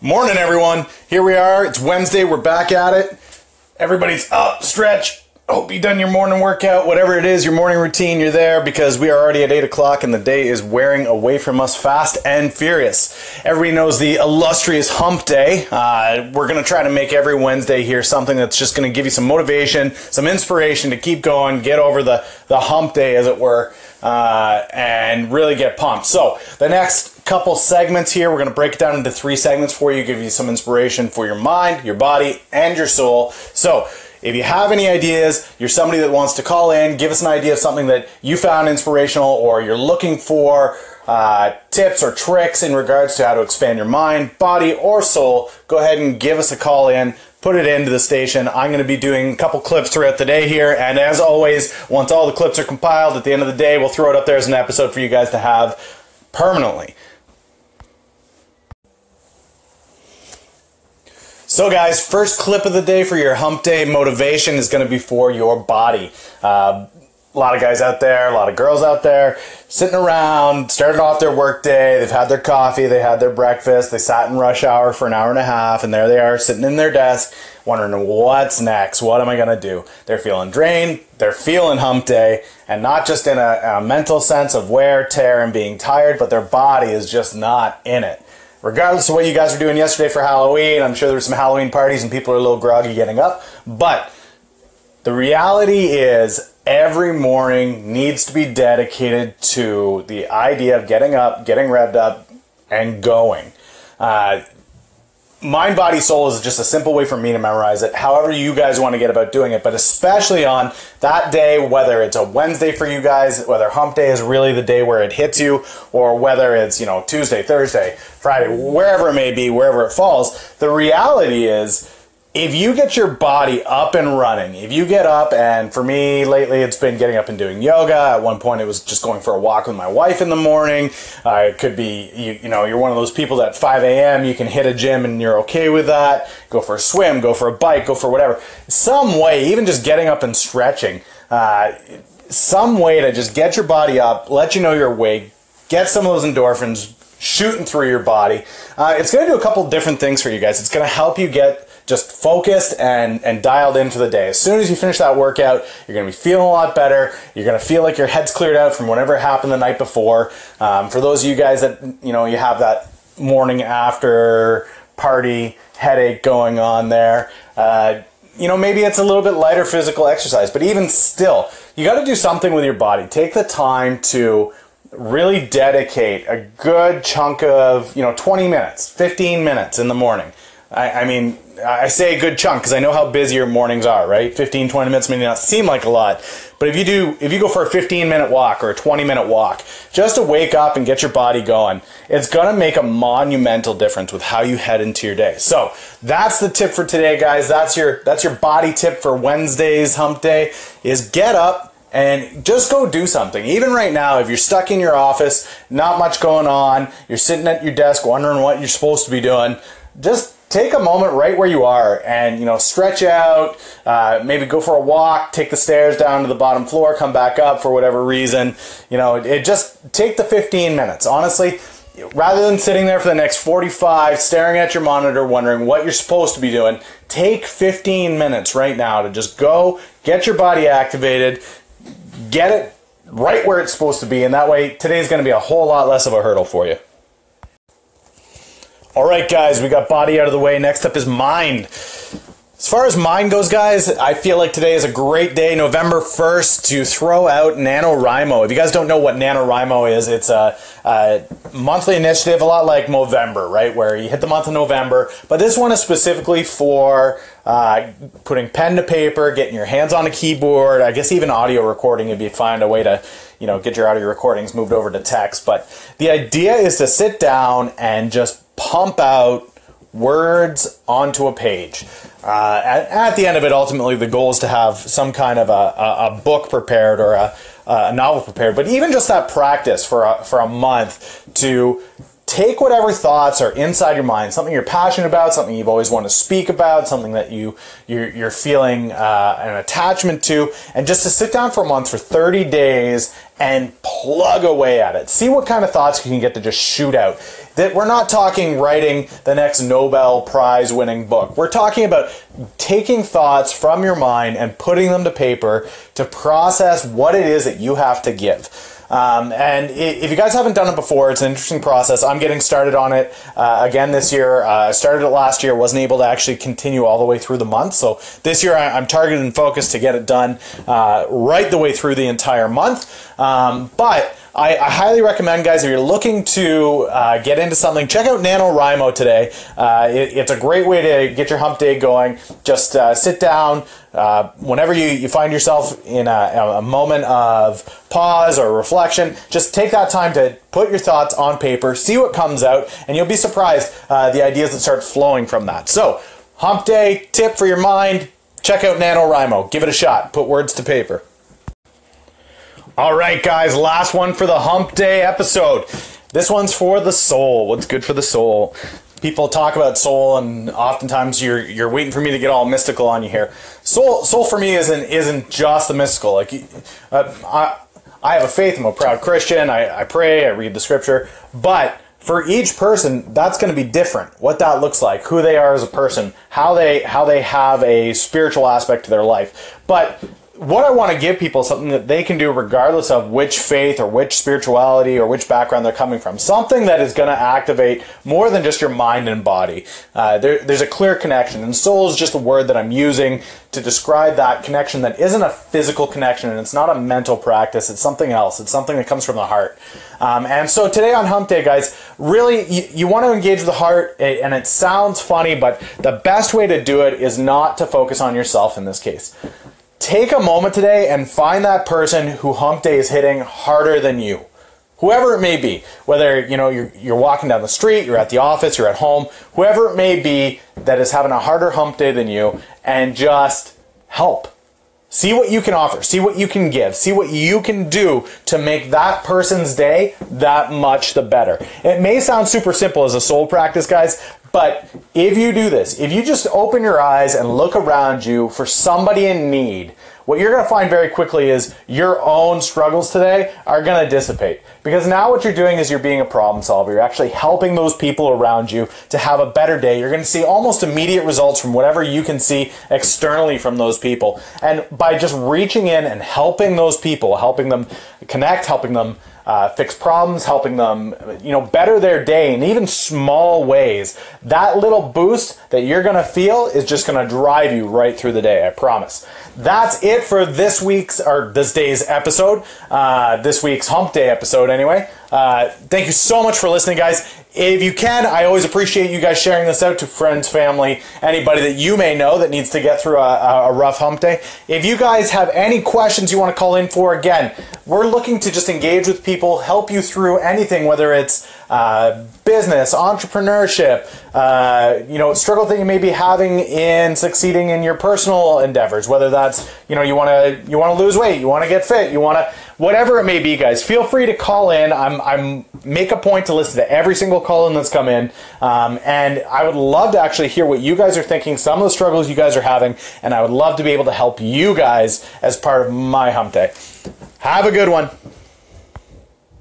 Morning, everyone. Here we are. It's Wednesday. We're back at it. Everybody's up, stretch. Hope you done your morning workout, whatever it is, your morning routine. You're there because we are already at eight o'clock, and the day is wearing away from us fast and furious. Everybody knows the illustrious Hump Day. Uh, we're gonna try to make every Wednesday here something that's just gonna give you some motivation, some inspiration to keep going, get over the the Hump Day, as it were, uh, and really get pumped. So the next couple segments here. We're going to break it down into three segments for you, give you some inspiration for your mind, your body, and your soul. So, if you have any ideas, you're somebody that wants to call in, give us an idea of something that you found inspirational or you're looking for uh, tips or tricks in regards to how to expand your mind, body, or soul, go ahead and give us a call in. Put it into the station. I'm going to be doing a couple clips throughout the day here. And as always, once all the clips are compiled at the end of the day, we'll throw it up there as an episode for you guys to have permanently. So, guys, first clip of the day for your hump day motivation is going to be for your body. Uh, a lot of guys out there, a lot of girls out there, sitting around, started off their work day. They've had their coffee, they had their breakfast, they sat in rush hour for an hour and a half, and there they are sitting in their desk, wondering what's next? What am I going to do? They're feeling drained, they're feeling hump day, and not just in a, a mental sense of wear, tear, and being tired, but their body is just not in it regardless of what you guys were doing yesterday for Halloween, I'm sure there were some Halloween parties and people are a little groggy getting up. But the reality is, every morning needs to be dedicated to the idea of getting up, getting revved up, and going. Uh, mind, body, soul is just a simple way for me to memorize it. However, you guys want to get about doing it, but especially on that day, whether it's a Wednesday for you guys, whether hump day is really the day where it hits you, or whether it's, you know, Tuesday, Thursday, Friday, wherever it may be, wherever it falls, the reality is if you get your body up and running, if you get up, and for me lately it's been getting up and doing yoga. At one point it was just going for a walk with my wife in the morning. Uh, it could be, you, you know, you're one of those people that 5 a.m. you can hit a gym and you're okay with that. Go for a swim, go for a bike, go for whatever. Some way, even just getting up and stretching, uh, some way to just get your body up, let you know you're awake, get some of those endorphins shooting through your body. Uh, it's going to do a couple different things for you guys. It's going to help you get just focused and, and dialed in for the day. As soon as you finish that workout, you're going to be feeling a lot better. You're going to feel like your head's cleared out from whatever happened the night before. Um, for those of you guys that, you know, you have that morning after party headache going on there, uh, you know, maybe it's a little bit lighter physical exercise, but even still, you got to do something with your body. Take the time to really dedicate a good chunk of, you know, 20 minutes, 15 minutes in the morning. I, I mean, I say a good chunk because I know how busy your mornings are, right? 15, 20 minutes may not seem like a lot, but if you do, if you go for a 15 minute walk or a 20 minute walk, just to wake up and get your body going, it's gonna make a monumental difference with how you head into your day. So that's the tip for today, guys. That's your that's your body tip for Wednesday's Hump Day. Is get up and just go do something. Even right now, if you're stuck in your office, not much going on, you're sitting at your desk wondering what you're supposed to be doing, just take a moment right where you are and you know stretch out uh, maybe go for a walk take the stairs down to the bottom floor come back up for whatever reason. You know it, it just take the 15 minutes. Honestly rather than sitting there for the next 45 staring at your monitor wondering what you're supposed to be doing take 15 minutes right now to just go get your body activated get it right where it's supposed to be and that way today's going to be a whole lot less of a hurdle for you all right, guys, we got body out of the way. Next up is mind. As far as mind goes, guys, I feel like today is a great day, November 1st, to throw out NaNoWriMo. If you guys don't know what NaNoWriMo is, it's a, a monthly initiative, a lot like Movember, right? Where you hit the month of November. But this one is specifically for uh, putting pen to paper, getting your hands on a keyboard, I guess even audio recording if you find a way to, you know, get your audio recordings moved over to text. But the idea is to sit down and just pump out words onto a page. Uh, at, at, the end of it, ultimately, the goal is to have some kind of a, a, a book prepared or a, a, novel prepared. But even just that practice for a, for a month to take whatever thoughts are inside your mind, something you're passionate about, something you've always wanted to speak about, something that you you're, you're feeling uh, an attachment to, and just to sit down for a month for 30 days and plug away at it. See what kind of thoughts you can get to just shoot out. That we're not talking writing the next Nobel Prize winning book. We're talking about taking thoughts from your mind and putting them to paper to process what it is that you have to give. Um, and if you guys haven't done it before, it's an interesting process. I'm getting started on it uh, again this year. Uh, I started it last year, wasn't able to actually continue all the way through the month. So this year I'm targeted and focused to get it done uh, right the way through the entire month. Um, but I, I, highly recommend, guys, if you're looking to uh, get into something, check out NaNoWriMo today. Uh, it, it's a great way to get your hump day going. Just uh, sit down. Uh, whenever you, you find yourself in a, a, moment of pause or reflection, just take that time to put your thoughts on paper, see what comes out, and you'll be surprised uh, the ideas that start flowing from that. So, hump day tip for your mind check out NaNoWriMo. Give it a shot. Put words to paper. All right, guys, last one for the hump day episode. This one's for the soul. What's good for the soul? People talk about soul, and oftentimes you're you're waiting for me to get all mystical on you here. Soul, soul for me isn't isn't just the mystical. Like uh, I, I have a faith. I'm a proud Christian. I, I pray. I read the scripture. But for each person, that's going to be different. What that looks like, who they are as a person, how they how they have a spiritual aspect to their life. But what I want to give people is something that they can do regardless of which faith or which spirituality or which background they're coming from. Something that is going to activate more than just your mind and body. Uh, there, there's a clear connection, and soul is just a word that I'm using to describe that connection that isn't a physical connection and it's not a mental practice. It's something else. It's something that comes from the heart. Um, and so today on Hump Day, guys, really you, you want to engage the heart, and it sounds funny, but the best way to do it is not to focus on yourself in this case take a moment today and find that person who hump day is hitting harder than you. Whoever it may be whether you know you're, you're walking down the street you're at the office you're at home whoever it may be that is having a harder hump day than you and just help. See what you can offer see what you can give see what you can do to make that person's day that much the better. It may sound super simple as a soul practice guys but if you do this, if you just open your eyes and look around you for somebody in need, what you're going to find very quickly is your own struggles today are going to dissipate. Because now what you're doing is you're being a problem solver. You're actually helping those people around you to have a better day. You're going to see almost immediate results from whatever you can see externally from those people. And by just reaching in and helping those people, helping them connect, helping them uh, fix problems, helping them, you know, better their day in even small ways. That little boost that you're going to feel is just going to drive you right through the day. I promise. That's it for this week's or this day's episode. Uh, this week's Hump Day episode, anyway. Uh, thank you so much for listening, guys. If you can, I always appreciate you guys sharing this out to friends, family, anybody that you may know that needs to get through a, a rough hump day. If you guys have any questions you want to call in for, again, we're looking to just engage with people, help you through anything, whether it's uh, business, entrepreneurship, uh, you know, struggle that you may be having in succeeding in your personal endeavors, whether that's, you know, you want to, you want to lose weight, you want to get fit, you want to, whatever it may be, guys, feel free to call in. I'm, I'm make a point to listen to every single call in that's come in. Um, and I would love to actually hear what you guys are thinking, some of the struggles you guys are having, and I would love to be able to help you guys as part of my hump day. Have a good one.